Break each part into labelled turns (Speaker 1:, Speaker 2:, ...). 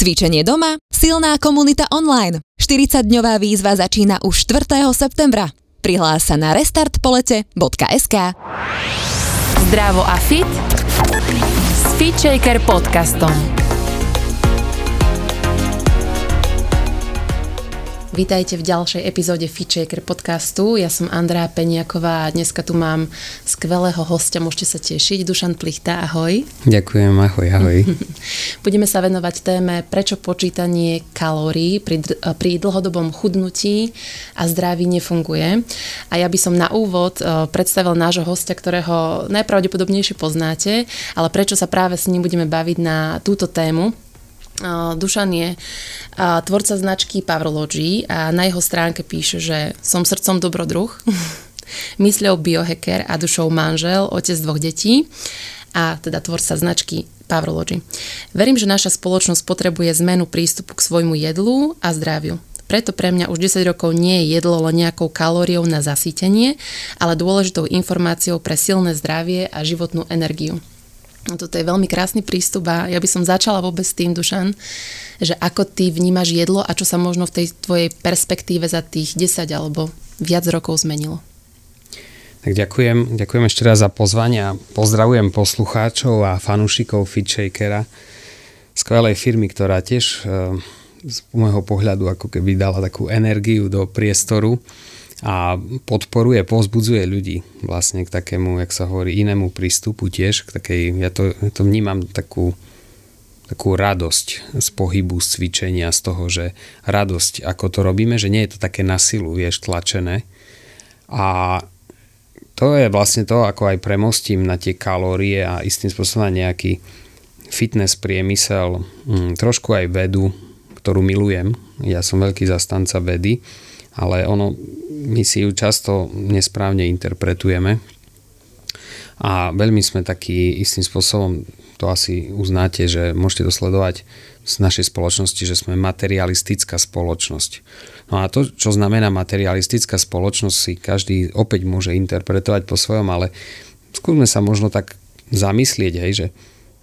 Speaker 1: Cvičenie doma, silná komunita online. 40-dňová výzva začína už 4. septembra. Prihlás sa na restartpolete.sk
Speaker 2: Zdravo a fit s FitShaker podcastom.
Speaker 3: Vítajte v ďalšej epizóde Fitchaker podcastu. Ja som Andrá Peniaková a dneska tu mám skvelého hostia, môžete sa tešiť. Dušan Plichta, ahoj.
Speaker 4: Ďakujem, ahoj, ahoj.
Speaker 3: Budeme sa venovať téme, prečo počítanie kalórií pri, pri dlhodobom chudnutí a zdraví nefunguje. A ja by som na úvod e, predstavil nášho hostia, ktorého najpravdepodobnejšie poznáte, ale prečo sa práve s ním budeme baviť na túto tému, Dušan je tvorca značky Powerlogy a na jeho stránke píše, že som srdcom dobrodruh, mysľou biohacker a dušou manžel, otec dvoch detí a teda tvorca značky Powerlogy. Verím, že naša spoločnosť potrebuje zmenu prístupu k svojmu jedlu a zdraviu. Preto pre mňa už 10 rokov nie je jedlo len nejakou kalóriou na zasítenie, ale dôležitou informáciou pre silné zdravie a životnú energiu. Toto je veľmi krásny prístup a ja by som začala vôbec s tým, Dušan, že ako ty vnímaš jedlo a čo sa možno v tej tvojej perspektíve za tých 10 alebo viac rokov zmenilo.
Speaker 4: Tak ďakujem, ďakujem ešte raz za pozvanie a pozdravujem poslucháčov a fanúšikov Fitshakera, skvelej firmy, ktorá tiež e, z môjho pohľadu ako keby dala takú energiu do priestoru a podporuje, pozbudzuje ľudí vlastne k takému, jak sa hovorí, inému prístupu tiež, k takej, ja to, ja to vnímam takú, takú radosť z pohybu, z cvičenia, z toho, že radosť, ako to robíme, že nie je to také na silu, vieš, tlačené. A to je vlastne to, ako aj premostím na tie kalórie a istým spôsobom nejaký fitness priemysel, hm, trošku aj vedu, ktorú milujem. Ja som veľký zastanca vedy, ale ono my si ju často nesprávne interpretujeme a veľmi sme taký istým spôsobom, to asi uznáte, že môžete to sledovať z našej spoločnosti, že sme materialistická spoločnosť. No a to, čo znamená materialistická spoločnosť, si každý opäť môže interpretovať po svojom, ale skúsme sa možno tak zamyslieť, hej, že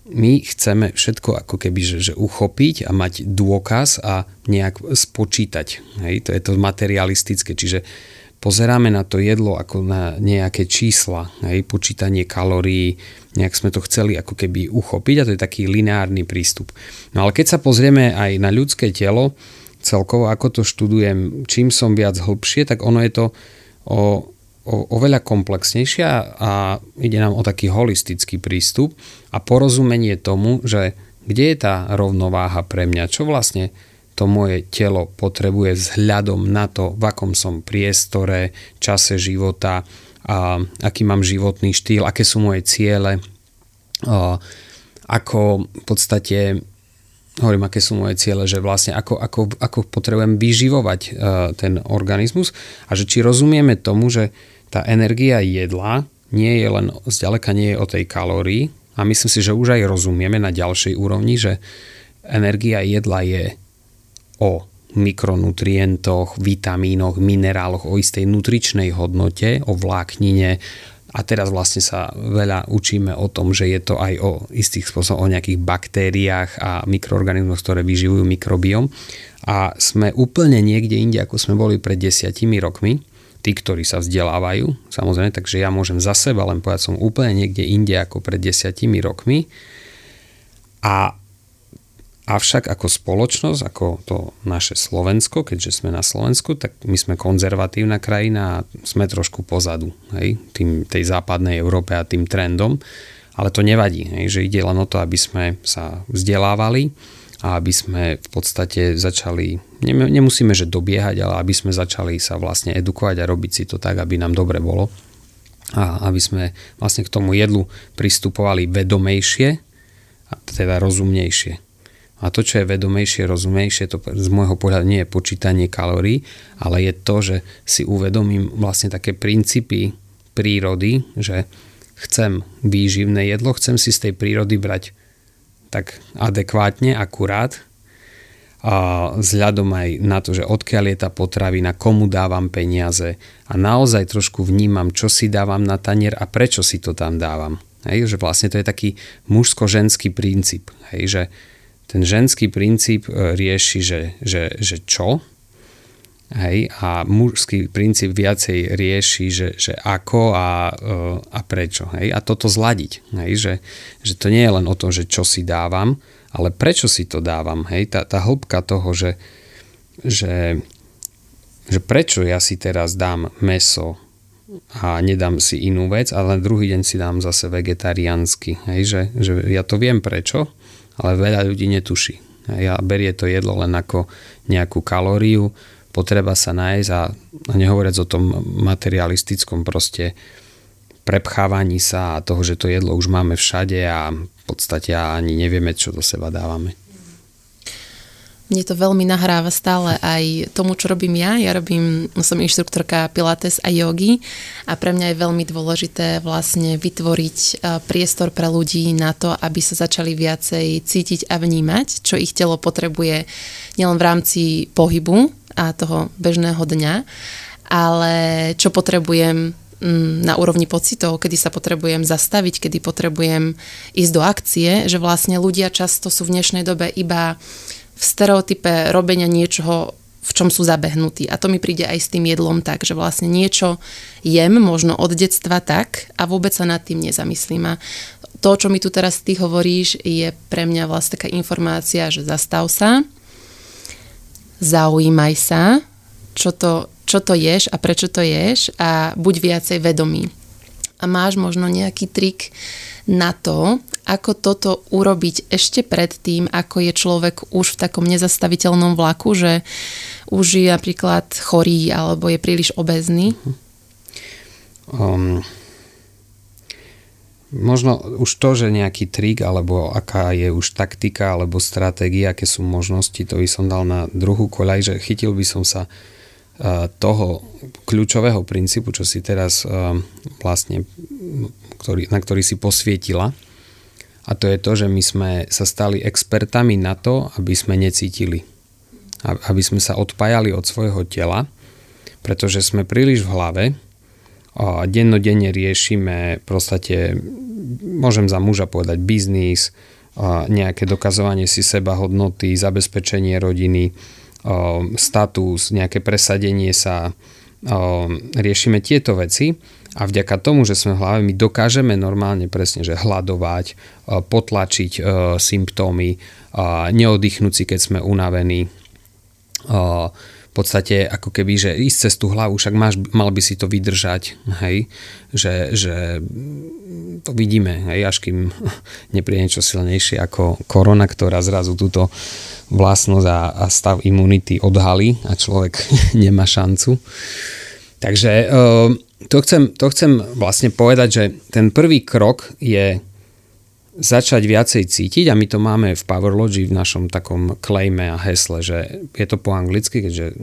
Speaker 4: my chceme všetko ako keby že, že uchopiť a mať dôkaz a nejak spočítať. Hej, to je to materialistické, čiže pozeráme na to jedlo ako na nejaké čísla, hej, počítanie kalórií, nejak sme to chceli ako keby uchopiť a to je taký lineárny prístup. No ale keď sa pozrieme aj na ľudské telo, celkovo ako to študujem, čím som viac hlbšie, tak ono je to o oveľa komplexnejšia a ide nám o taký holistický prístup a porozumenie tomu, že kde je tá rovnováha pre mňa, čo vlastne to moje telo potrebuje vzhľadom na to, v akom som priestore, čase života, a aký mám životný štýl, aké sú moje ciele, a ako v podstate hovorím, aké sú moje ciele, že vlastne ako, ako, ako potrebujem vyživovať ten organizmus a že či rozumieme tomu, že tá energia jedla nie je len, zďaleka nie je o tej kalórii a myslím si, že už aj rozumieme na ďalšej úrovni, že energia jedla je o mikronutrientoch, vitamínoch, mineráloch, o istej nutričnej hodnote, o vláknine. A teraz vlastne sa veľa učíme o tom, že je to aj o istých spôsoboch, o nejakých baktériách a mikroorganizmoch, ktoré vyživujú mikrobiom a sme úplne niekde inde, ako sme boli pred desiatimi rokmi tí, ktorí sa vzdelávajú, samozrejme, takže ja môžem za seba len povedať, som úplne niekde inde ako pred desiatimi rokmi. A Avšak ako spoločnosť, ako to naše Slovensko, keďže sme na Slovensku, tak my sme konzervatívna krajina a sme trošku pozadu hej, tým, tej západnej Európe a tým trendom. Ale to nevadí, hej, že ide len o to, aby sme sa vzdelávali a aby sme v podstate začali, nemusíme že dobiehať, ale aby sme začali sa vlastne edukovať a robiť si to tak, aby nám dobre bolo a aby sme vlastne k tomu jedlu pristupovali vedomejšie a teda rozumnejšie. A to, čo je vedomejšie, rozumejšie, to z môjho pohľadu nie je počítanie kalórií, ale je to, že si uvedomím vlastne také princípy prírody, že chcem výživné jedlo, chcem si z tej prírody brať tak adekvátne, akurát a vzhľadom aj na to, že odkiaľ je tá potravina, komu dávam peniaze a naozaj trošku vnímam, čo si dávam na tanier a prečo si to tam dávam. Hej, že vlastne to je taký mužsko-ženský princíp. Hej, že ten ženský princíp e, rieši, že, že, že čo, hej, a mužský princíp viacej rieši, že, že ako a, e, a prečo. Hej, a toto zladiť. Hej, že, že to nie je len o tom, že čo si dávam, ale prečo si to dávam. Hej, tá, tá hĺbka toho, že, že, že prečo ja si teraz dám meso a nedám si inú vec, ale druhý deň si dám zase vegetariánsky. Hej, že, že ja to viem prečo, ale veľa ľudí netuší. Ja berie to jedlo len ako nejakú kalóriu, potreba sa nájsť a, a nehovoriac o tom materialistickom proste prepchávaní sa a toho, že to jedlo už máme všade a v podstate ani nevieme, čo do seba dávame.
Speaker 3: Mne to veľmi nahráva stále aj tomu, čo robím ja. Ja robím, som inštruktorka Pilates a jogy a pre mňa je veľmi dôležité vlastne vytvoriť e, priestor pre ľudí na to, aby sa začali viacej cítiť a vnímať, čo ich telo potrebuje nielen v rámci pohybu a toho bežného dňa, ale čo potrebujem mm, na úrovni pocitov, kedy sa potrebujem zastaviť, kedy potrebujem ísť do akcie, že vlastne ľudia často sú v dnešnej dobe iba v stereotype robenia niečoho, v čom sú zabehnutí. A to mi príde aj s tým jedlom tak, že vlastne niečo jem možno od detstva tak a vôbec sa nad tým nezamyslím. A to, čo mi tu teraz ty hovoríš, je pre mňa vlastne taká informácia, že zastav sa, zaujímaj sa, čo to, čo to ješ a prečo to ješ a buď viacej vedomý. A máš možno nejaký trik na to, ako toto urobiť ešte pred tým, ako je človek už v takom nezastaviteľnom vlaku, že už je napríklad chorý alebo je príliš obezný? Um,
Speaker 4: možno už to, že nejaký trik alebo aká je už taktika alebo stratégia, aké sú možnosti, to by som dal na druhú koľaj, že chytil by som sa toho kľúčového princípu, čo si teraz vlastne, ktorý, na ktorý si posvietila, a to je to, že my sme sa stali expertami na to, aby sme necítili. Aby sme sa odpájali od svojho tela, pretože sme príliš v hlave dennodenne riešime prostate, môžem za muža povedať, biznis, nejaké dokazovanie si seba hodnoty, zabezpečenie rodiny, status, nejaké presadenie sa, riešime tieto veci a vďaka tomu, že sme v hlave, my dokážeme normálne presne, že hľadovať, potlačiť symptómy, neoddychnúť si, keď sme unavení. Podstate ako keby, že ísť cez tú hlavu, však máš, mal by si to vydržať, hej, že, že to vidíme, hej, až kým nepríde niečo silnejšie ako korona, ktorá zrazu túto vlastnosť a, a stav imunity odhalí a človek nemá šancu. Takže to chcem, to chcem vlastne povedať, že ten prvý krok je začať viacej cítiť a my to máme v Powerlogy v našom takom claime a hesle, že je to po anglicky, keďže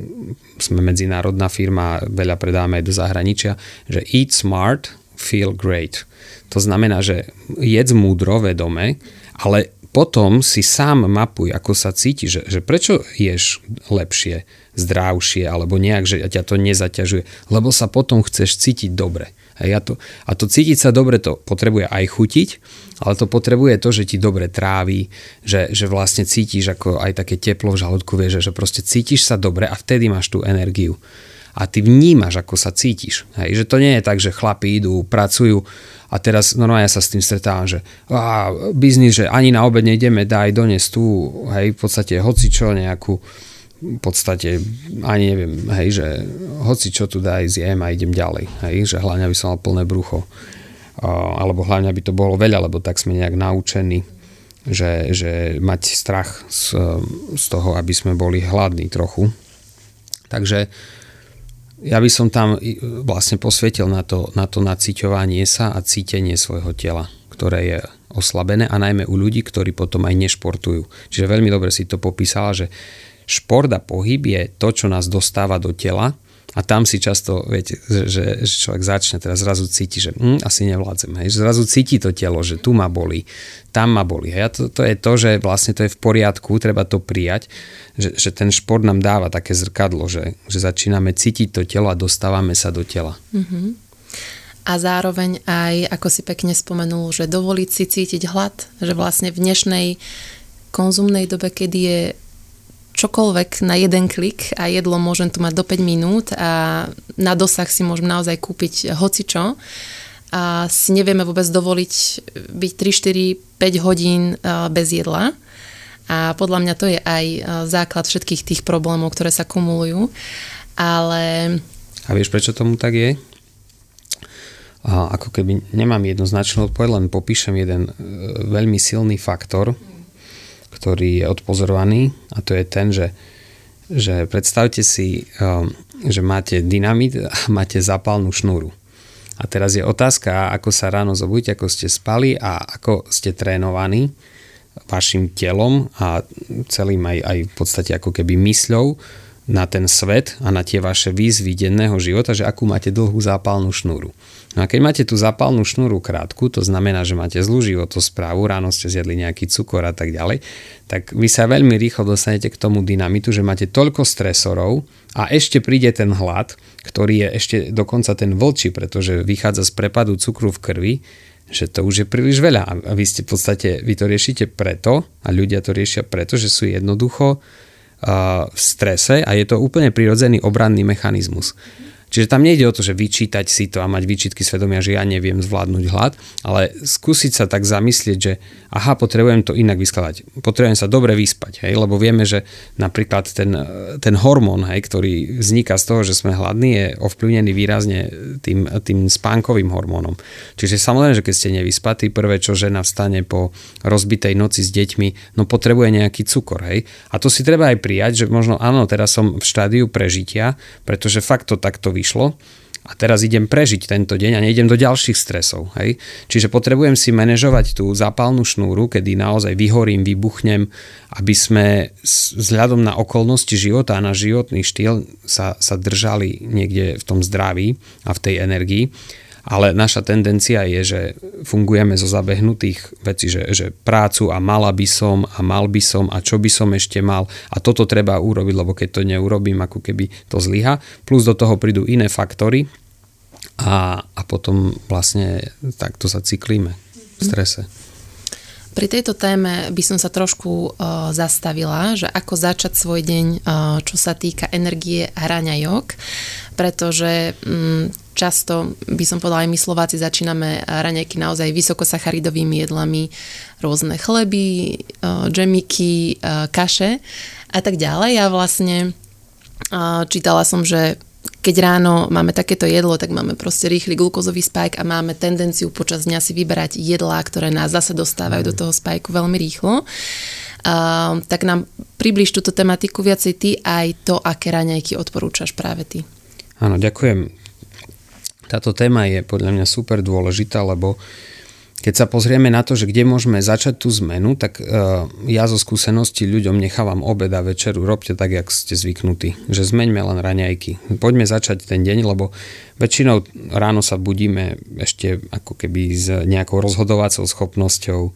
Speaker 4: sme medzinárodná firma, veľa predáme aj do zahraničia, že eat smart, feel great. To znamená, že jedz múdro, vedome, ale potom si sám mapuj, ako sa cíti, že, že prečo ješ lepšie, zdravšie, alebo nejak, že ťa to nezaťažuje, lebo sa potom chceš cítiť dobre. Ja to, a to cítiť sa dobre to potrebuje aj chutiť, ale to potrebuje to, že ti dobre tráví, že, že vlastne cítiš ako aj také teplo v žalúdku, vieš, že proste cítiš sa dobre a vtedy máš tú energiu a ty vnímaš, ako sa cítiš. Hej, že to nie je tak, že chlapi idú, pracujú a teraz normálne ja sa s tým stretávam, že á, biznis, že ani na obed nejdeme, daj dones tu, hej, v podstate hoci čo nejakú v podstate ani neviem, hej, že hoci čo tu daj zjem a idem ďalej, hej, že hlavne by som mal plné brucho. alebo hlavne by to bolo veľa, lebo tak sme nejak naučení, že, že mať strach z, z toho, aby sme boli hladní trochu. Takže ja by som tam vlastne posvietil na to, na to naciťovanie sa a cítenie svojho tela, ktoré je oslabené a najmä u ľudí, ktorí potom aj nešportujú. Čiže veľmi dobre si to popísala, že šport a pohyb je to, čo nás dostáva do tela a tam si často, viete, že, že človek začne teraz zrazu cíti, že hm, asi nevládzem. Hej. Zrazu cíti to telo, že tu ma boli, tam ma boli. Hej. A to, to je to, že vlastne to je v poriadku, treba to prijať, že, že ten šport nám dáva také zrkadlo, že, že začíname cítiť to telo a dostávame sa do tela. Mm-hmm.
Speaker 3: A zároveň aj, ako si pekne spomenul, že dovoliť si cítiť hlad, že vlastne v dnešnej konzumnej dobe, kedy je čokoľvek na jeden klik a jedlo môžem tu mať do 5 minút a na dosah si môžem naozaj kúpiť hocičo a si nevieme vôbec dovoliť byť 3, 4, 5 hodín bez jedla. A podľa mňa to je aj základ všetkých tých problémov, ktoré sa kumulujú. Ale...
Speaker 4: A vieš, prečo tomu tak je? A ako keby nemám jednoznačnú odpoveď, len popíšem jeden e, veľmi silný faktor, ktorý je odpozorovaný a to je ten, že, že predstavte si, um, že máte dynamit a máte zapálnu šnúru. A teraz je otázka, ako sa ráno zobudíte, ako ste spali a ako ste trénovaní vašim telom a celým aj, aj v podstate ako keby mysľou na ten svet a na tie vaše výzvy denného života, že akú máte dlhú zápalnú šnúru. No a keď máte tú zápalnú šnúru krátku, to znamená, že máte zlú životosprávu, ráno ste zjedli nejaký cukor a tak ďalej, tak vy sa veľmi rýchlo dostanete k tomu dynamitu, že máte toľko stresorov a ešte príde ten hlad, ktorý je ešte dokonca ten vlčí, pretože vychádza z prepadu cukru v krvi, že to už je príliš veľa a vy ste v podstate, vy to riešite preto a ľudia to riešia preto, že sú jednoducho v strese a je to úplne prirodzený obranný mechanizmus. Čiže tam nejde o to, že vyčítať si to a mať výčitky svedomia, že ja neviem zvládnuť hlad, ale skúsiť sa tak zamyslieť, že aha, potrebujem to inak vyskladať. Potrebujem sa dobre vyspať, hej, lebo vieme, že napríklad ten, ten hormón, hej, ktorý vzniká z toho, že sme hladní, je ovplyvnený výrazne tým, tým spánkovým hormónom. Čiže samozrejme, že keď ste nevyspatí, prvé, čo žena vstane po rozbitej noci s deťmi, no potrebuje nejaký cukor, hej. A to si treba aj prijať, že možno áno, teraz som v štádiu prežitia, pretože fakt to takto vyšlo vyšlo a teraz idem prežiť tento deň a nejdem do ďalších stresov. Hej? Čiže potrebujem si manažovať tú zápalnú šnúru, kedy naozaj vyhorím, vybuchnem, aby sme vzhľadom na okolnosti života a na životný štýl sa, sa držali niekde v tom zdraví a v tej energii ale naša tendencia je, že fungujeme zo zabehnutých vecí, že, že prácu a mala by som a mal by som a čo by som ešte mal a toto treba urobiť, lebo keď to neurobím, ako keby to zlyha. Plus do toho prídu iné faktory a, a potom vlastne takto sa cyklíme v strese.
Speaker 3: Pri tejto téme by som sa trošku uh, zastavila, že ako začať svoj deň, uh, čo sa týka energie a raňajok, pretože um, často, by som povedala aj my Slováci, začíname raňajky naozaj vysokosacharidovými jedlami, rôzne chleby, uh, džemiky, uh, kaše a tak ďalej. A vlastne uh, čítala som, že keď ráno máme takéto jedlo, tak máme proste rýchly glukózový spike a máme tendenciu počas dňa si vyberať jedlá, ktoré nás zase dostávajú mm. do toho spajku veľmi rýchlo. Uh, tak nám približ túto tematiku viacej ty aj to, aké raňajky odporúčaš práve ty.
Speaker 4: Áno, ďakujem. Táto téma je podľa mňa super dôležitá, lebo keď sa pozrieme na to, že kde môžeme začať tú zmenu, tak uh, ja zo skúsenosti ľuďom nechávam obed a večeru, robte tak, jak ste zvyknutí, že zmeňme len raňajky. Poďme začať ten deň, lebo väčšinou ráno sa budíme ešte ako keby s nejakou rozhodovacou schopnosťou,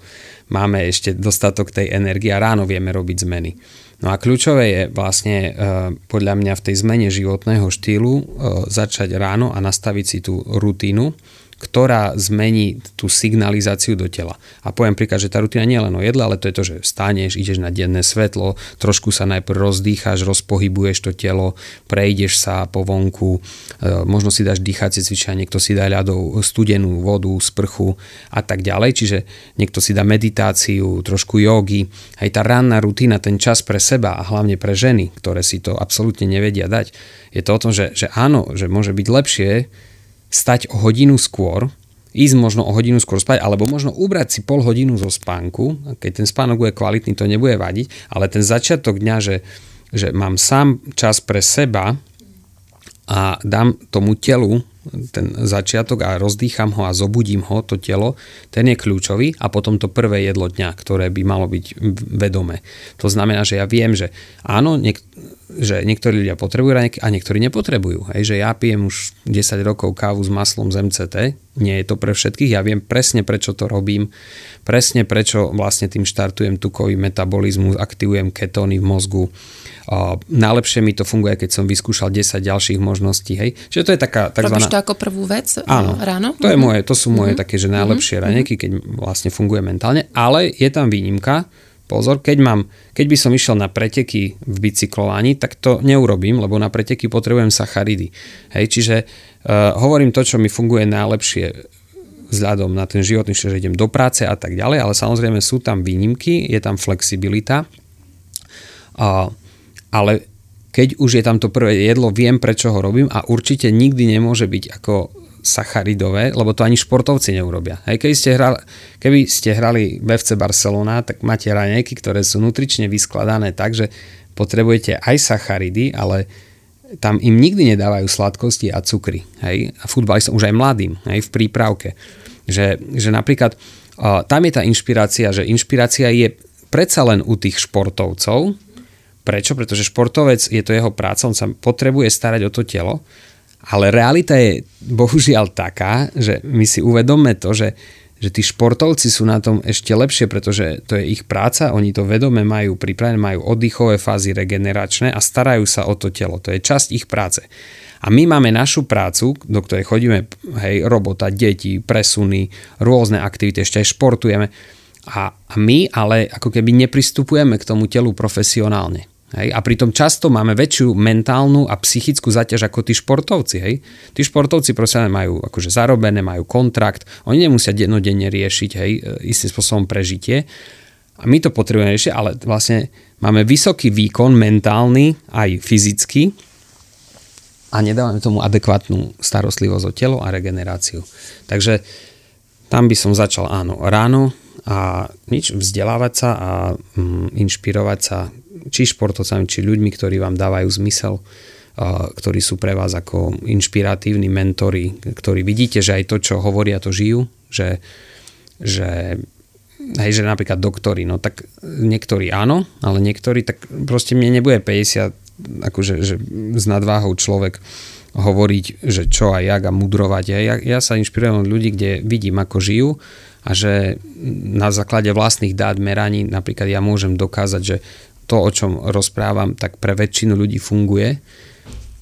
Speaker 4: máme ešte dostatok tej energie a ráno vieme robiť zmeny. No a kľúčové je vlastne uh, podľa mňa v tej zmene životného štýlu uh, začať ráno a nastaviť si tú rutínu, ktorá zmení tú signalizáciu do tela. A poviem príklad, že tá rutina nie je len o jedle, ale to je to, že vstaneš, ideš na denné svetlo, trošku sa najprv rozdýcháš, rozpohybuješ to telo, prejdeš sa po vonku, e, možno si dáš dýchacie cvičenia, niekto si dá ľadov studenú vodu, sprchu a tak ďalej. Čiže niekto si dá meditáciu, trošku jogy. Aj tá ranná rutina, ten čas pre seba a hlavne pre ženy, ktoré si to absolútne nevedia dať, je to o tom, že, že áno, že môže byť lepšie stať o hodinu skôr, ísť možno o hodinu skôr spať, alebo možno ubrať si pol hodinu zo spánku, keď ten spánok bude kvalitný, to nebude vadiť, ale ten začiatok dňa, že, že mám sám čas pre seba a dám tomu telu ten začiatok a rozdýcham ho a zobudím ho, to telo, ten je kľúčový a potom to prvé jedlo dňa, ktoré by malo byť vedomé. To znamená, že ja viem, že áno, niek- že niektorí ľudia potrebujú a niektorí nepotrebujú. Hej, že ja pijem už 10 rokov kávu s maslom z MCT, nie je to pre všetkých, ja viem presne prečo to robím, presne prečo vlastne tým štartujem tukový metabolizmus, aktivujem ketóny v mozgu. Najlepšie mi to funguje, keď som vyskúšal 10 ďalších možností. Hej. Čiže to je taká
Speaker 3: takzvaná... Robíš to ako prvú vec
Speaker 4: Áno,
Speaker 3: ráno?
Speaker 4: To, je moje, to sú moje mm-hmm. také, že najlepšie mm-hmm. raňajky, keď vlastne funguje mentálne, ale je tam výnimka, pozor, keď, mám, keď by som išiel na preteky v bicyklovaní, tak to neurobím, lebo na preteky potrebujem sacharidy. Hej, čiže uh, hovorím to, čo mi funguje najlepšie vzhľadom na ten životný štýl, že idem do práce a tak ďalej, ale samozrejme sú tam výnimky, je tam flexibilita. Uh, ale keď už je tam to prvé jedlo, viem prečo ho robím a určite nikdy nemôže byť ako sacharidové, lebo to ani športovci neurobia. Hej, keby, ste hrali, keby ste hrali v FC Barcelona, tak máte raňajky, ktoré sú nutrične vyskladané tak, že potrebujete aj sacharidy, ale tam im nikdy nedávajú sladkosti a cukry. Hej? A futbalistom už aj mladým, hej, v prípravke. Že, že napríklad tam je tá inšpirácia, že inšpirácia je predsa len u tých športovcov. Prečo? Pretože športovec, je to jeho práca, on sa potrebuje starať o to telo, ale realita je bohužiaľ taká, že my si uvedomme to, že, že tí športovci sú na tom ešte lepšie, pretože to je ich práca, oni to vedome majú pripravené, majú oddychové fázy regeneračné a starajú sa o to telo. To je časť ich práce. A my máme našu prácu, do ktorej chodíme, hej, robota, deti, presuny, rôzne aktivity, ešte aj športujeme. A, a my ale ako keby nepristupujeme k tomu telu profesionálne. Hej? A pritom často máme väčšiu mentálnu a psychickú zaťaž ako tí športovci. Hej? Tí športovci proste majú akože zarobené, majú kontrakt, oni nemusia dennodenne riešiť hej, e, istým spôsobom prežitie. A my to potrebujeme riešiť, ale vlastne máme vysoký výkon mentálny aj fyzický a nedávame tomu adekvátnu starostlivosť o telo a regeneráciu. Takže tam by som začal áno ráno a nič vzdelávať sa a mm, inšpirovať sa či športovcami, či ľuďmi, ktorí vám dávajú zmysel, ktorí sú pre vás ako inšpiratívni mentori, ktorí vidíte, že aj to, čo hovoria, to žijú, že, že hej, že napríklad doktori, no tak niektorí áno, ale niektorí, tak proste mne nebude 50, akože že s nadváhou človek hovoriť, že čo a jak a mudrovať. Ja, ja sa inšpirujem od ľudí, kde vidím, ako žijú a že na základe vlastných dát meraní napríklad ja môžem dokázať, že to, o čom rozprávam, tak pre väčšinu ľudí funguje,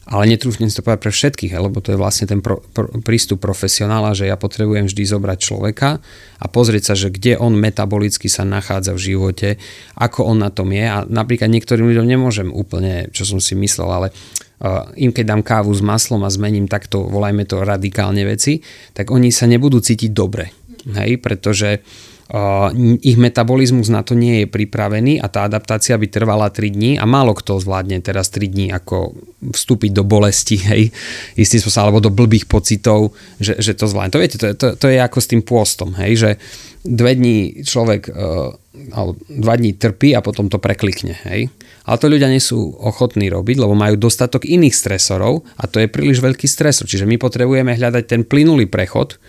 Speaker 4: ale netrúfnem si to povedať pre všetkých, lebo to je vlastne ten pro, pro, prístup profesionála, že ja potrebujem vždy zobrať človeka a pozrieť sa, že kde on metabolicky sa nachádza v živote, ako on na tom je. A napríklad niektorým ľuďom nemôžem úplne, čo som si myslel, ale uh, im keď dám kávu s maslom a zmením takto, volajme to radikálne veci, tak oni sa nebudú cítiť dobre, hej, pretože uh, ich metabolizmus na to nie je pripravený a tá adaptácia by trvala 3 dní a málo kto zvládne teraz 3 dní ako vstúpiť do bolesti, hej, istým spôsobom, alebo do blbých pocitov, že, že to zvládne. To viete, to, to, to je ako s tým pôstom, hej, že dve dní človek alebo dva dní trpí a potom to preklikne, hej. Ale to ľudia nie sú ochotní robiť, lebo majú dostatok iných stresorov a to je príliš veľký stresor. Čiže my potrebujeme hľadať ten plynulý prechod,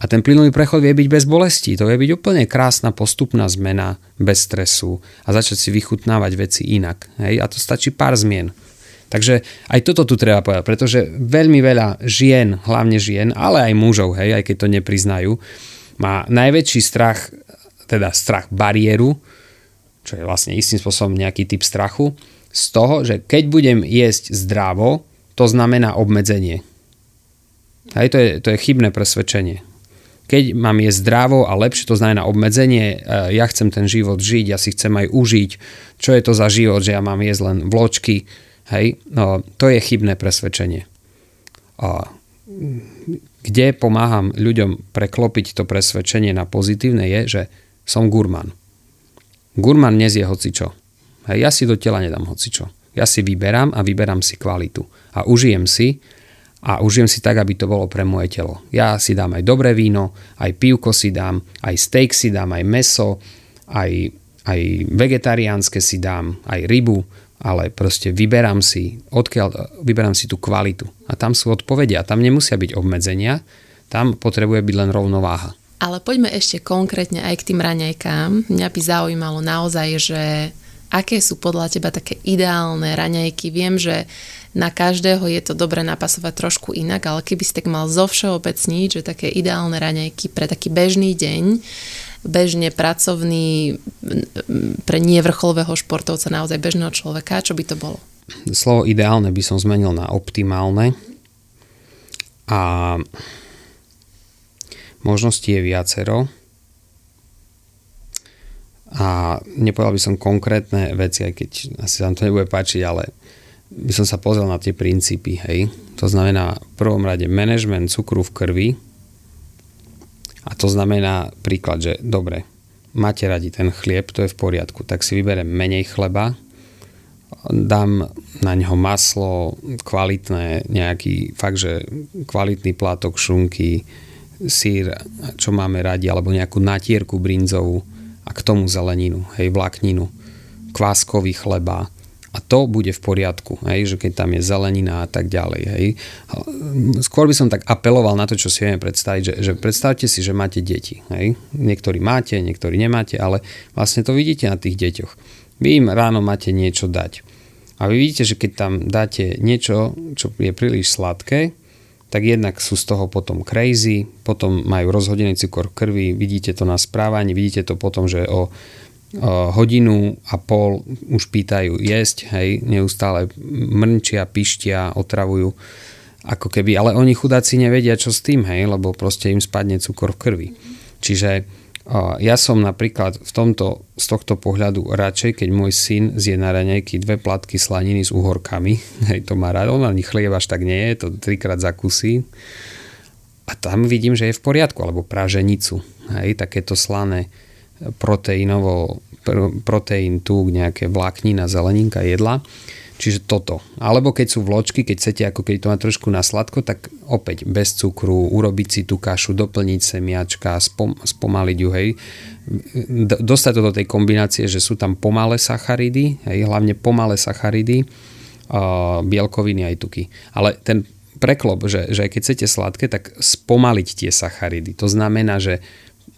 Speaker 4: a ten plynulý prechod vie byť bez bolesti. To vie byť úplne krásna postupná zmena bez stresu a začať si vychutnávať veci inak. Hej? A to stačí pár zmien. Takže aj toto tu treba povedať, pretože veľmi veľa žien, hlavne žien, ale aj mužov, hej, aj keď to nepriznajú, má najväčší strach, teda strach bariéru, čo je vlastne istým spôsobom nejaký typ strachu, z toho, že keď budem jesť zdravo, to znamená obmedzenie. Hej, to je, to je chybné presvedčenie. Keď mám jesť zdravo a lepšie, to znamená obmedzenie, e, ja chcem ten život žiť, ja si chcem aj užiť, čo je to za život, že ja mám jesť len vločky, hej, no, to je chybné presvedčenie. A kde pomáham ľuďom preklopiť to presvedčenie na pozitívne je, že som gurman. Gurman nezie hocičo. Hej, ja si do tela nedám hocičo. Ja si vyberám a vyberám si kvalitu. A užijem si a užijem si tak, aby to bolo pre moje telo. Ja si dám aj dobré víno, aj pivko si dám, aj steak si dám, aj meso, aj, aj vegetariánske si dám, aj rybu, ale proste vyberám si, odkiaľ, vyberám si tú kvalitu. A tam sú odpovede a tam nemusia byť obmedzenia, tam potrebuje byť len rovnováha.
Speaker 3: Ale poďme ešte konkrétne aj k tým raňajkám. Mňa by zaujímalo naozaj, že aké sú podľa teba také ideálne raňajky. Viem, že na každého je to dobre napasovať trošku inak, ale keby si tak mal zo všeobecniť, že také ideálne raňajky pre taký bežný deň, bežne pracovný, pre nevrcholového športovca, naozaj bežného človeka, čo by to bolo?
Speaker 4: Slovo ideálne by som zmenil na optimálne a možností je viacero. A nepovedal by som konkrétne veci, aj keď asi vám to nebude páčiť, ale by som sa pozrel na tie princípy, hej. To znamená v prvom rade management cukru v krvi a to znamená príklad, že dobre, máte radi ten chlieb, to je v poriadku, tak si vyberem menej chleba, dám na ňo maslo, kvalitné, nejaký fakt, že kvalitný plátok šunky, sír, čo máme radi, alebo nejakú natierku brinzovú a k tomu zeleninu, hej, vlákninu, kváskový chleba, a to bude v poriadku, hej, že keď tam je zelenina a tak ďalej. Hej. Skôr by som tak apeloval na to, čo si vieme predstaviť, že, že predstavte si, že máte deti. Hej. Niektorí máte, niektorí nemáte, ale vlastne to vidíte na tých deťoch. Vy im ráno máte niečo dať. A vy vidíte, že keď tam dáte niečo, čo je príliš sladké, tak jednak sú z toho potom crazy, potom majú rozhodený cukor krvi, vidíte to na správaní, vidíte to potom, že o hodinu a pol už pýtajú jesť, hej, neustále mrnčia, pištia, otravujú, ako keby, ale oni chudáci nevedia, čo s tým, hej, lebo proste im spadne cukor v krvi. Čiže ja som napríklad v tomto, z tohto pohľadu radšej, keď môj syn zje na raňajky dve platky slaniny s uhorkami, hej, to má rád, on ani chlieb až tak nie je, to trikrát zakusí, a tam vidím, že je v poriadku, alebo práženicu, hej, takéto slané proteínovo, proteín, tuk, nejaké vláknina, zeleninka, jedla. Čiže toto. Alebo keď sú vločky, keď chcete ako keď to má trošku na sladko, tak opäť bez cukru, urobiť si tú kašu, doplniť semiačka, spom, spomaliť ju, hej. Dostať to do tej kombinácie, že sú tam pomalé sacharidy, hej, hlavne pomalé sacharidy, uh, bielkoviny aj tuky. Ale ten preklop, že, že keď chcete sladké, tak spomaliť tie sacharidy. To znamená, že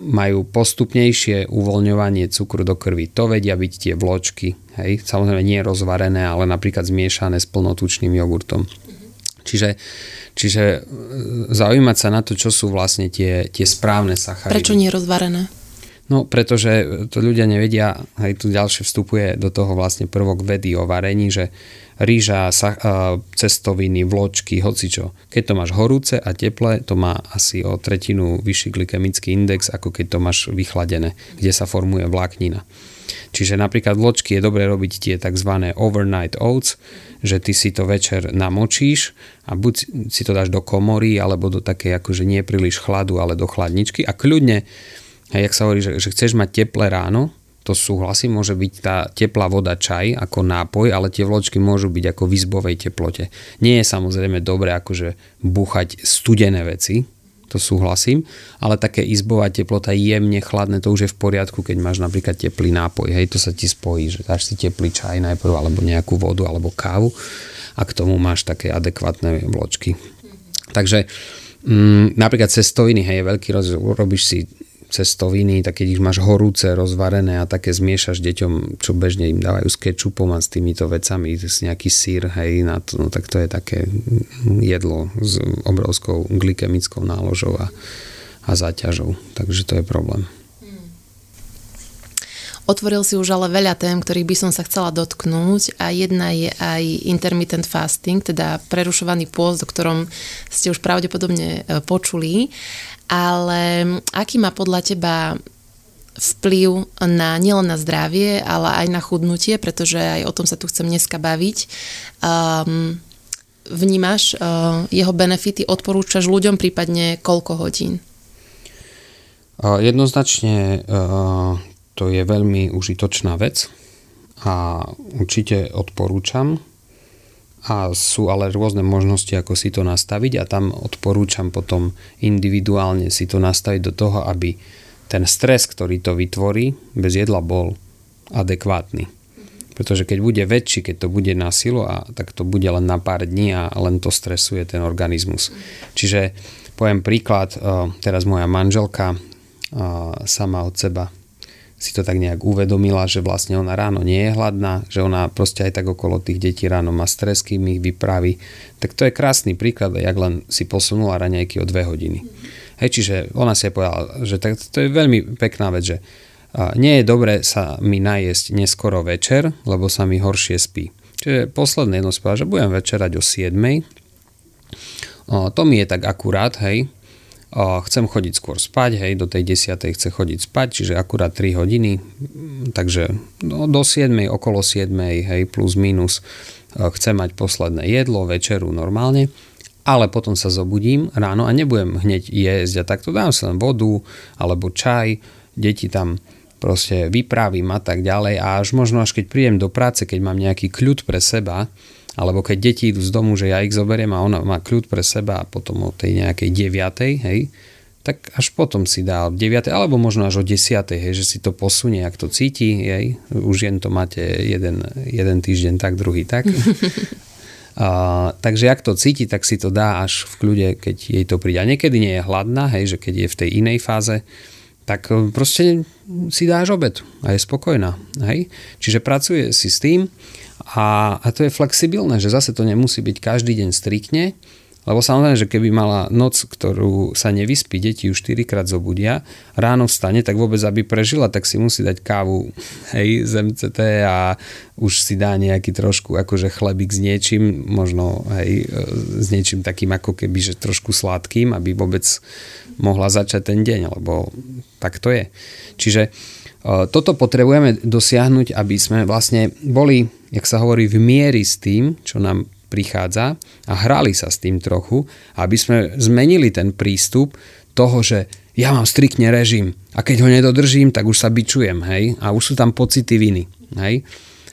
Speaker 4: majú postupnejšie uvoľňovanie cukru do krvi. To vedia byť tie vločky, hej, samozrejme nie rozvarené, ale napríklad zmiešané s plnotučným jogurtom. Čiže, čiže e, zaujímať sa na to, čo sú vlastne tie, tie správne sacharidy.
Speaker 3: Prečo nie rozvarené?
Speaker 4: No, pretože to ľudia nevedia, aj tu ďalšie vstupuje do toho vlastne prvok vedy o varení, že rýža, cestoviny, vločky, hocičo. Keď to máš horúce a teple, to má asi o tretinu vyšší glykemický index, ako keď to máš vychladené, kde sa formuje vláknina. Čiže napríklad vločky je dobre robiť tie tzv. overnight oats, že ty si to večer namočíš a buď si to dáš do komory alebo do také akože nie príliš chladu, ale do chladničky a kľudne, jak sa hovorí, že, že chceš mať teple ráno, to súhlasím, môže byť tá teplá voda čaj ako nápoj, ale tie vločky môžu byť ako v izbovej teplote. Nie je samozrejme dobré akože búchať studené veci, to súhlasím, ale také izbová teplota jemne chladné, to už je v poriadku, keď máš napríklad teplý nápoj, hej, to sa ti spojí, že dáš si teplý čaj najprv, alebo nejakú vodu, alebo kávu a k tomu máš také adekvátne vločky. Takže mm, napríklad cestoviny, hej, je veľký rozdiel, robíš si cestoviny, tak keď ich máš horúce, rozvarené a také zmiešaš deťom, čo bežne im dávajú s kečupom a s týmito vecami, s nejaký sír, hej, na to, no, tak to je také jedlo s obrovskou glykemickou náložou a, a záťažou. Takže to je problém.
Speaker 3: Otvoril si už ale veľa tém, ktorých by som sa chcela dotknúť a jedna je aj intermittent fasting, teda prerušovaný pôst, o ktorom ste už pravdepodobne e, počuli. Ale aký má podľa teba vplyv na, nielen na zdravie, ale aj na chudnutie, pretože aj o tom sa tu chcem dneska baviť. Um, vnímaš uh, jeho benefity, odporúčaš ľuďom prípadne koľko hodín?
Speaker 4: Jednoznačne uh, to je veľmi užitočná vec a určite odporúčam a sú ale rôzne možnosti, ako si to nastaviť a tam odporúčam potom individuálne si to nastaviť do toho, aby ten stres, ktorý to vytvorí, bez jedla bol adekvátny. Pretože keď bude väčší, keď to bude na silu, a tak to bude len na pár dní a len to stresuje ten organizmus. Čiže poviem príklad, eh, teraz moja manželka eh, sama od seba si to tak nejak uvedomila, že vlastne ona ráno nie je hladná, že ona proste aj tak okolo tých detí ráno má stres, kým ich vypraví. Tak to je krásny príklad, jak len si posunula raňajky o dve hodiny. Hej, čiže ona si aj povedala, že tak, to je veľmi pekná vec, že nie je dobre sa mi najesť neskoro večer, lebo sa mi horšie spí. Čiže posledné jedno spáva, že budem večerať o 7. O, to mi je tak akurát, hej, chcem chodiť skôr spať, hej, do tej 10. chce chodiť spať, čiže akurát 3 hodiny, takže no, do 7. okolo 7. hej, plus minus chce mať posledné jedlo, večeru normálne, ale potom sa zobudím ráno a nebudem hneď jesť a takto dám sa len vodu alebo čaj, deti tam proste vypravím a tak ďalej a až možno až keď prídem do práce, keď mám nejaký kľud pre seba, alebo keď deti idú z domu, že ja ich zoberiem a ona má kľud pre seba a potom o tej nejakej 9, hej, tak až potom si dá 9, alebo možno až o 10, hej, že si to posunie, ak to cíti, hej, už jen to máte jeden, jeden týždeň tak, druhý tak. A, takže ak to cíti, tak si to dá až v kľude, keď jej to príde. A niekedy nie je hladná, hej, že keď je v tej inej fáze, tak proste si dáš obed a je spokojná. Hej? Čiže pracuje si s tým a, a to je flexibilné, že zase to nemusí byť každý deň striktne, lebo samozrejme, že keby mala noc, ktorú sa nevyspí, deti už 4 krát zobudia, ráno vstane, tak vôbec aby prežila, tak si musí dať kávu, hej, z MCT a už si dá nejaký trošku akože chlebík s niečím, možno hej, s niečím takým ako keby, že trošku sladkým, aby vôbec mohla začať ten deň, lebo tak to je. Čiže toto potrebujeme dosiahnuť, aby sme vlastne boli, jak sa hovorí, v miery s tým, čo nám prichádza a hrali sa s tým trochu, aby sme zmenili ten prístup toho, že ja mám striktne režim a keď ho nedodržím, tak už sa bičujem, hej, a už sú tam pocity viny, hej.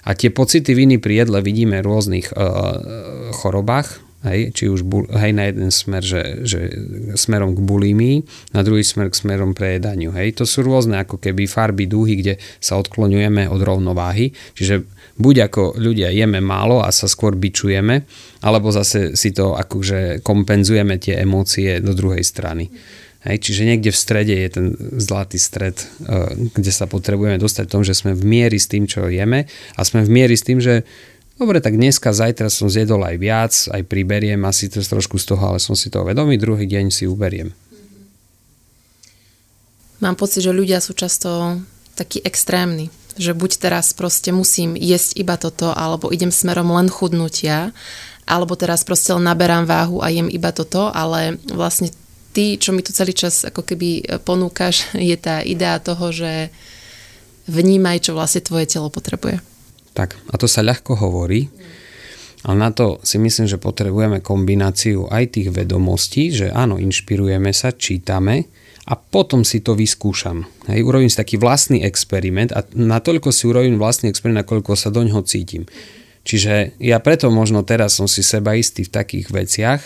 Speaker 4: A tie pocity viny pri jedle vidíme v rôznych uh, chorobách, Hej, či už bul, hej, na jeden smer, že, že smerom k bulimii, na druhý smer k smerom prejedaniu. Hej. To sú rôzne ako keby farby, dúhy, kde sa odklonujeme od rovnováhy. Čiže buď ako ľudia jeme málo a sa skôr bičujeme, alebo zase si to akože kompenzujeme tie emócie do druhej strany. Hej, čiže niekde v strede je ten zlatý stred, eh, kde sa potrebujeme dostať v tom, že sme v miery s tým, čo jeme a sme v miery s tým, že Dobre, tak dneska, zajtra som zjedol aj viac, aj priberiem asi to trošku z toho, ale som si toho vedomý, druhý deň si uberiem.
Speaker 3: Mám pocit, že ľudia sú často takí extrémni, že buď teraz proste musím jesť iba toto, alebo idem smerom len chudnutia, alebo teraz proste len naberám váhu a jem iba toto, ale vlastne ty, čo mi tu celý čas ako keby ponúkaš, je tá idea toho, že vnímaj, čo vlastne tvoje telo potrebuje.
Speaker 4: Tak, a to sa ľahko hovorí, ale na to si myslím, že potrebujeme kombináciu aj tých vedomostí, že áno, inšpirujeme sa, čítame a potom si to vyskúšam. Hej, urobím si taký vlastný experiment a natoľko si urobím vlastný experiment, nakoľko sa do ňoho cítim. Čiže ja preto možno teraz som si seba istý v takých veciach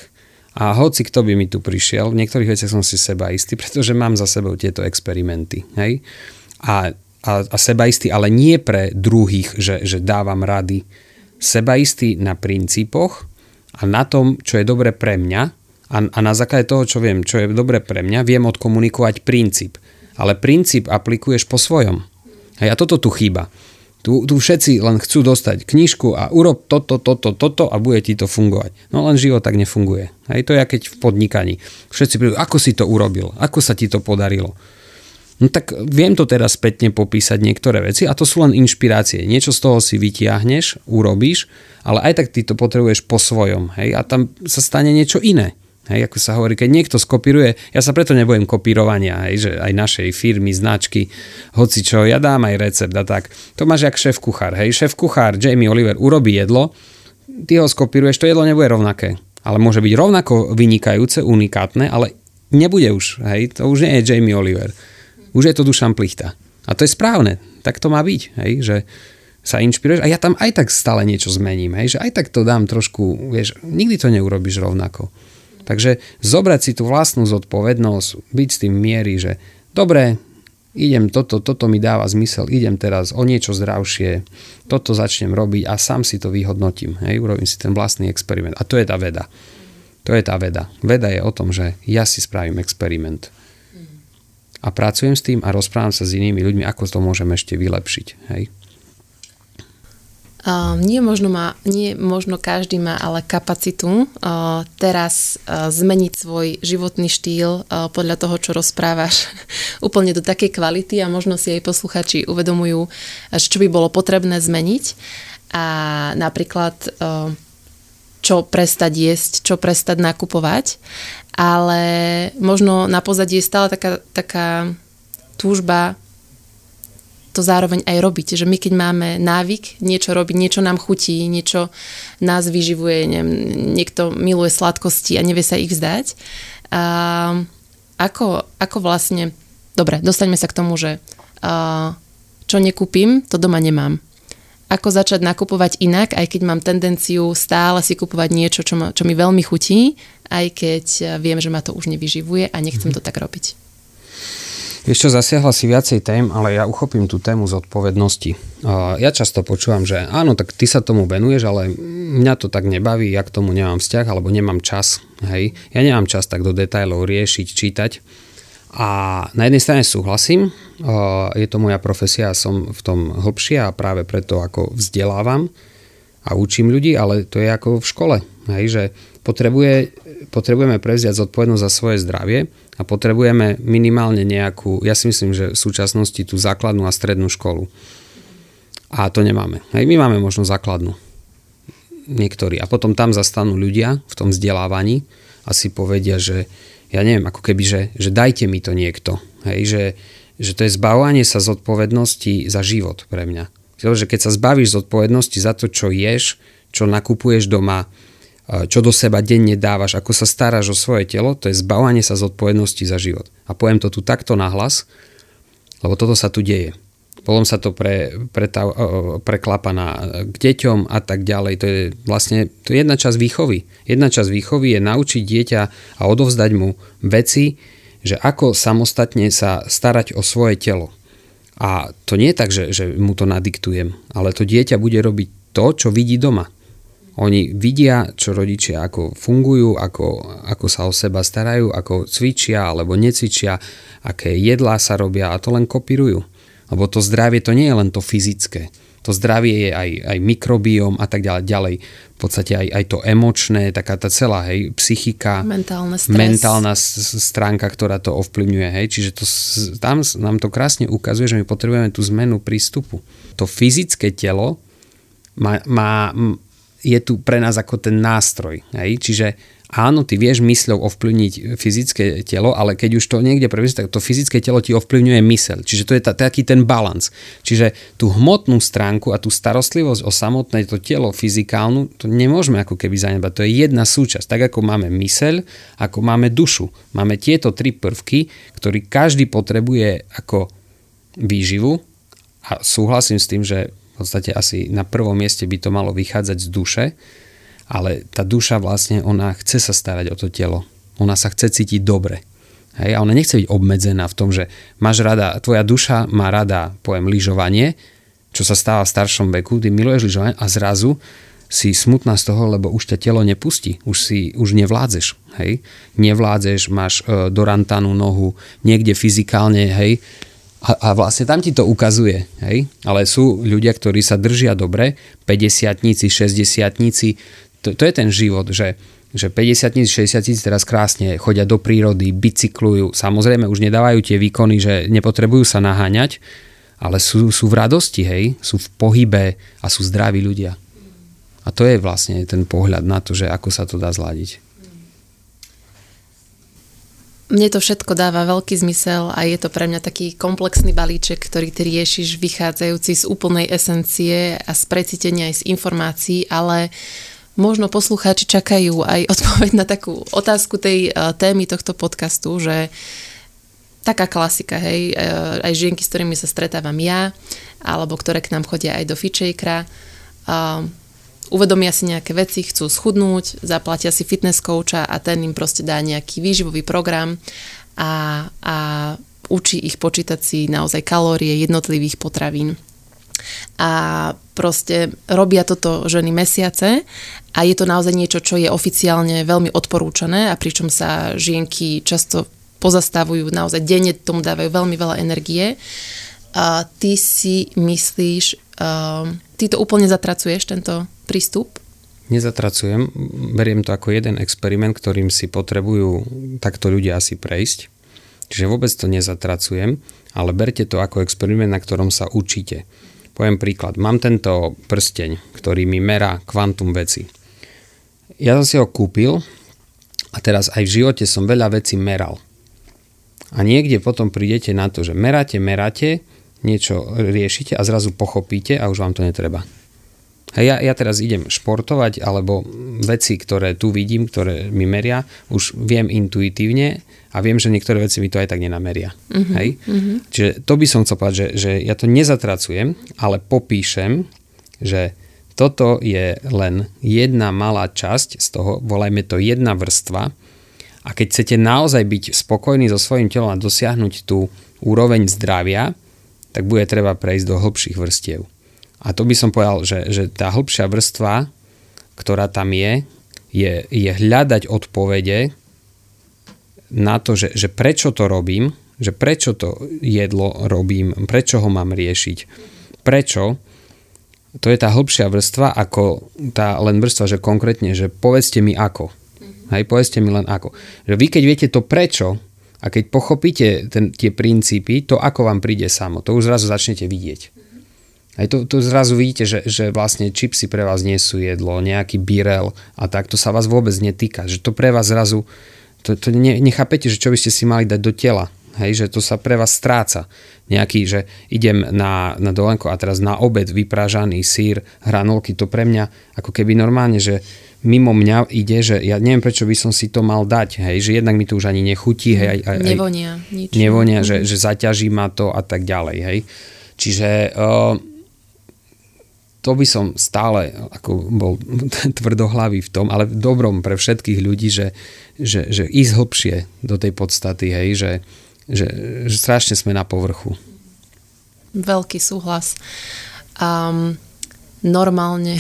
Speaker 4: a hoci kto by mi tu prišiel, v niektorých veciach som si seba istý, pretože mám za sebou tieto experimenty. Hej? A a, a sebaistý, ale nie pre druhých, že, že dávam rady. Sebaistý na princípoch a na tom, čo je dobre pre mňa a, a na základe toho, čo viem, čo je dobre pre mňa, viem odkomunikovať princíp. Ale princíp aplikuješ po svojom. Hej, a toto tu chýba. Tu, tu všetci len chcú dostať knižku a urob toto, toto, toto a bude ti to fungovať. No len život tak nefunguje. Hej, to je keď v podnikaní. Všetci prídu, ako si to urobil, ako sa ti to podarilo. No tak viem to teraz spätne popísať niektoré veci a to sú len inšpirácie. Niečo z toho si vytiahneš, urobíš, ale aj tak ty to potrebuješ po svojom. Hej? A tam sa stane niečo iné. Hej, ako sa hovorí, keď niekto skopíruje, ja sa preto nebojím kopírovania, hej, že aj našej firmy, značky, hoci čo, ja dám aj recept a tak. To máš jak šéf kuchár, hej, šéf kuchár Jamie Oliver urobí jedlo, ty ho skopíruješ, to jedlo nebude rovnaké, ale môže byť rovnako vynikajúce, unikátne, ale nebude už, hej, to už nie je Jamie Oliver už je to Dušan Plichta. A to je správne, tak to má byť, hej, že sa inšpiruješ a ja tam aj tak stále niečo zmením, hej, že aj tak to dám trošku, vieš, nikdy to neurobiš rovnako. Takže zobrať si tú vlastnú zodpovednosť, byť s tým miery, že dobre, idem toto, toto mi dáva zmysel, idem teraz o niečo zdravšie, toto začnem robiť a sám si to vyhodnotím, hej, urobím si ten vlastný experiment. A to je tá veda. To je tá veda. Veda je o tom, že ja si spravím experiment a pracujem s tým a rozprávam sa s inými ľuďmi, ako to môžem ešte vylepšiť. Hej?
Speaker 3: Uh, nie, možno má, nie možno každý má ale kapacitu uh, teraz uh, zmeniť svoj životný štýl uh, podľa toho, čo rozprávaš úplne do takej kvality a možno si aj posluchači uvedomujú, čo by bolo potrebné zmeniť. A napríklad uh, čo prestať jesť, čo prestať nakupovať, ale možno na pozadí je stále taká, taká túžba to zároveň aj robiť. Že my keď máme návyk niečo robiť, niečo nám chutí, niečo nás vyživuje, neviem, niekto miluje sladkosti a nevie sa ich vzdať. A ako, ako vlastne... Dobre, dostaňme sa k tomu, že a, čo nekúpim, to doma nemám. Ako začať nakupovať inak, aj keď mám tendenciu stále si kupovať niečo, čo, ma, čo mi veľmi chutí, aj keď viem, že ma to už nevyživuje a nechcem mm. to tak robiť.
Speaker 4: Čo, zasiahla si viacej tém, ale ja uchopím tú tému zodpovednosti. Ja často počúvam, že áno, tak ty sa tomu venuješ, ale mňa to tak nebaví, ja k tomu nemám vzťah, alebo nemám čas. Hej. Ja nemám čas tak do detajlov riešiť, čítať. A na jednej strane súhlasím, je to moja profesia, som v tom hlbšie a práve preto ako vzdelávam a učím ľudí, ale to je ako v škole, hej, že potrebuje, potrebujeme prevziať zodpovednosť za svoje zdravie a potrebujeme minimálne nejakú, ja si myslím, že v súčasnosti tú základnú a strednú školu. A to nemáme. Hej, my máme možno základnú. Niektorí. A potom tam zastanú ľudia v tom vzdelávaní a si povedia, že ja neviem, ako keby, že, že dajte mi to niekto. Hej, že, že to je zbavovanie sa zodpovednosti za život pre mňa. Že keď sa zbavíš zodpovednosti za to, čo ješ, čo nakupuješ doma, čo do seba denne dávaš, ako sa staráš o svoje telo, to je zbavanie sa zodpovednosti za život. A poviem to tu takto nahlas, lebo toto sa tu deje. Potom sa to pre, pre, preklapa na, k deťom a tak ďalej. To je vlastne to je jedna časť výchovy. Jedna časť výchovy je naučiť dieťa a odovzdať mu veci, že ako samostatne sa starať o svoje telo. A to nie je tak, že, že mu to nadiktujem, ale to dieťa bude robiť to, čo vidí doma. Oni vidia, čo rodičia ako fungujú, ako, ako sa o seba starajú, ako cvičia alebo necvičia, aké jedlá sa robia a to len kopírujú. Lebo to zdravie to nie je len to fyzické. To zdravie je aj, aj mikrobióm a tak ďalej. ďalej. V podstate aj, aj to emočné, taká tá celá hej, psychika, mentálna stránka, ktorá to ovplyvňuje. Hej. Čiže to, tam nám to krásne ukazuje, že my potrebujeme tú zmenu prístupu. To fyzické telo má, má je tu pre nás ako ten nástroj. Hej? Čiže áno, ty vieš mysľou ovplyvniť fyzické telo, ale keď už to niekde previeš, tak to fyzické telo ti ovplyvňuje mysel. Čiže to je ta, taký ten balans. Čiže tú hmotnú stránku a tú starostlivosť o samotné to telo fyzikálnu, to nemôžeme ako keby zanebať. To je jedna súčasť. Tak ako máme myseľ, ako máme dušu. Máme tieto tri prvky, ktorý každý potrebuje ako výživu a súhlasím s tým, že v podstate asi na prvom mieste by to malo vychádzať z duše, ale tá duša vlastne, ona chce sa starať o to telo. Ona sa chce cítiť dobre. Hej, a ona nechce byť obmedzená v tom, že máš rada, tvoja duša má rada, poviem, lyžovanie, čo sa stáva v staršom veku, ty miluješ lyžovanie a zrazu si smutná z toho, lebo už ťa telo nepustí, už si, už nevládzeš, hej, nevládzeš, máš e, dorantanú nohu, niekde fyzikálne, hej, a, a vlastne tam ti to ukazuje, hej? Ale sú ľudia, ktorí sa držia dobre, 50-tníci, 60-tníci, to, to je ten život, že, že 50 60 teraz krásne chodia do prírody, bicyklujú, samozrejme už nedávajú tie výkony, že nepotrebujú sa naháňať, ale sú, sú v radosti, hej? Sú v pohybe a sú zdraví ľudia. A to je vlastne ten pohľad na to, že ako sa to dá zladiť.
Speaker 3: Mne to všetko dáva veľký zmysel a je to pre mňa taký komplexný balíček, ktorý ty riešiš vychádzajúci z úplnej esencie a z precítenia aj z informácií, ale možno poslucháči čakajú aj odpoveď na takú otázku tej uh, témy tohto podcastu, že taká klasika, hej, uh, aj žienky, s ktorými sa stretávam ja, alebo ktoré k nám chodia aj do uh, uvedomia si nejaké veci, chcú schudnúť, zaplatia si fitness coacha a ten im proste dá nejaký výživový program a, a učí ich počítať si naozaj kalórie jednotlivých potravín. A proste robia toto ženy mesiace a je to naozaj niečo, čo je oficiálne veľmi odporúčané a pričom sa žienky často pozastavujú, naozaj denne tomu dávajú veľmi veľa energie. A ty si myslíš, uh, ty to úplne zatracuješ, tento prístup?
Speaker 4: Nezatracujem, beriem to ako jeden experiment, ktorým si potrebujú takto ľudia asi prejsť. Čiže vôbec to nezatracujem, ale berte to ako experiment, na ktorom sa učíte. Poviem príklad. Mám tento prsteň, ktorý mi merá kvantum veci. ja som si ho kúpil a teraz aj v živote som veľa vecí meral. A niekde potom prídete na to, že meráte, meráte, niečo riešite a zrazu pochopíte a už vám to netreba. Hej, ja, ja teraz idem športovať, alebo veci, ktoré tu vidím, ktoré mi meria, už viem intuitívne a viem, že niektoré veci mi to aj tak nenameria. Uh-huh, Hej? Uh-huh. Čiže to by som chcel povedať, že, že ja to nezatracujem, ale popíšem, že toto je len jedna malá časť z toho, volajme to jedna vrstva a keď chcete naozaj byť spokojní so svojím telom a dosiahnuť tú úroveň zdravia, tak bude treba prejsť do hĺbších vrstiev. A to by som povedal, že, že tá hĺbšia vrstva, ktorá tam je, je, je hľadať odpovede na to, že, že prečo to robím, že prečo to jedlo robím, prečo ho mám riešiť, prečo. To je tá hĺbšia vrstva, ako tá len vrstva, že konkrétne, že povedzte mi ako. Hej, povedzte mi len ako. Že vy keď viete to prečo, a keď pochopíte ten, tie princípy, to ako vám príde samo, to už zrazu začnete vidieť. Aj to, to zrazu vidíte, že, že vlastne čipsy pre vás nie sú jedlo, nejaký birel a tak, to sa vás vôbec netýka. Že to pre vás zrazu, to, to ne, nechápete, že čo by ste si mali dať do tela. Hej, že to sa pre vás stráca. Nejaký, že idem na, na dolenko a teraz na obed vyprážaný sír, hranolky, to pre mňa ako keby normálne, že mimo mňa ide, že ja neviem, prečo by som si to mal dať, hej, že jednak mi to už ani nechutí, hej, aj, aj,
Speaker 3: nevonia, nič.
Speaker 4: Nevonia, že, že zaťaží ma to a tak ďalej, hej. Čiže uh, to by som stále ako bol tvrdohlavý v tom, ale v dobrom pre všetkých ľudí, že, že, že ísť hlbšie do tej podstaty, hej, že, že, že strašne sme na povrchu.
Speaker 3: Veľký súhlas. Um, normálne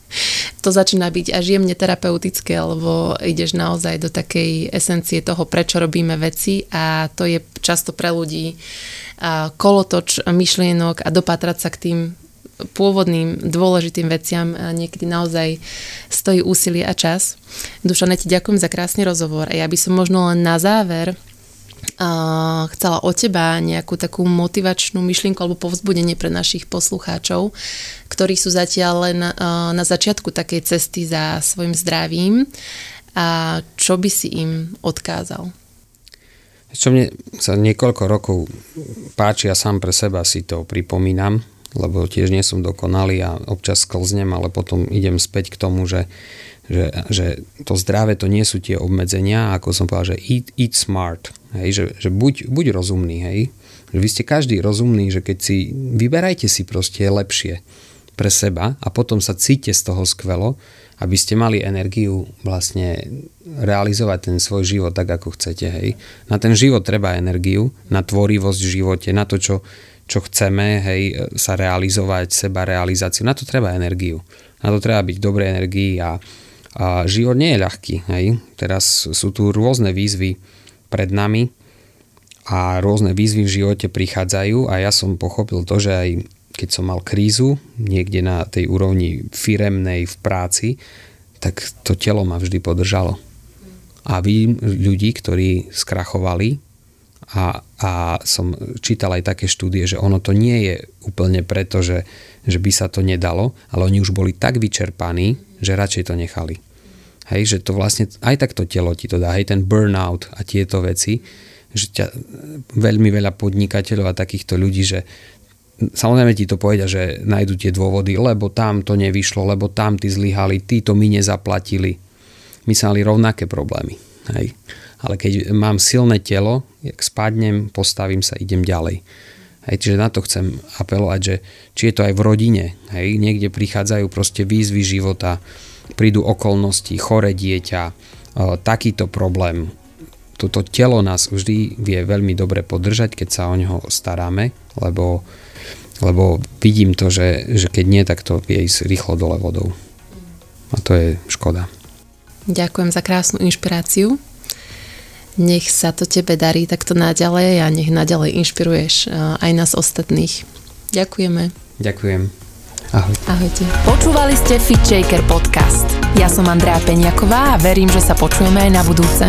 Speaker 3: to začína byť až jemne terapeutické, lebo ideš naozaj do takej esencie toho, prečo robíme veci a to je často pre ľudí kolotoč myšlienok a dopatrať sa k tým pôvodným dôležitým veciam niekedy naozaj stojí úsilie a čas. Dušane, ti ďakujem za krásny rozhovor a ja by som možno len na záver uh, chcela od teba nejakú takú motivačnú myšlienku alebo povzbudenie pre našich poslucháčov, ktorí sú zatiaľ len na začiatku takej cesty za svojim zdravím a čo by si im odkázal?
Speaker 4: Čo mne sa niekoľko rokov páči a sám pre seba si to pripomínam, lebo tiež nie som dokonalý a občas sklznem, ale potom idem späť k tomu, že, že, že to zdravé to nie sú tie obmedzenia, ako som povedal, že eat, eat smart, hej, že, že buď, buď rozumný, hej, že vy ste každý rozumný, že keď si, vyberajte si proste lepšie pre seba a potom sa cíte z toho skvelo, aby ste mali energiu vlastne realizovať ten svoj život tak, ako chcete. Hej. Na ten život treba energiu, na tvorivosť v živote, na to, čo, čo chceme, hej, sa realizovať, seba realizáciu. Na to treba energiu. Na to treba byť dobrej energii a, a život nie je ľahký. Hej. Teraz sú tu rôzne výzvy pred nami a rôzne výzvy v živote prichádzajú a ja som pochopil to, že aj keď som mal krízu niekde na tej úrovni firemnej v práci, tak to telo ma vždy podržalo. A vidím ľudí, ktorí skrachovali, a, a som čítal aj také štúdie, že ono to nie je úplne preto, že, že by sa to nedalo, ale oni už boli tak vyčerpaní, že radšej to nechali. Hej, že to vlastne aj takto telo ti to dá, hej, ten burnout a tieto veci, že ťa veľmi veľa podnikateľov a takýchto ľudí, že samozrejme ti to povedia, že nájdu tie dôvody, lebo tam to nevyšlo, lebo tam tí zlyhali, tí to nezaplatili. My sa mali rovnaké problémy. Hej ale keď mám silné telo, jak spadnem, postavím sa, idem ďalej. Hej, čiže na to chcem apelovať, že či je to aj v rodine, hej, niekde prichádzajú proste výzvy života, prídu okolnosti, chore dieťa, e, takýto problém. Toto telo nás vždy vie veľmi dobre podržať, keď sa o neho staráme, lebo, lebo vidím to, že, že keď nie, tak to vie ísť rýchlo dole vodou. A to je škoda.
Speaker 3: Ďakujem za krásnu inšpiráciu. Nech sa to tebe darí takto naďalej a nech naďalej inšpiruješ eh, aj nás ostatných. Ďakujeme.
Speaker 4: Ďakujem. Ahoj.
Speaker 3: Ahojte.
Speaker 2: Počúvali ste Fit Shaker podcast. Ja som Andrea Peňaková a verím, že sa počujeme aj na budúce.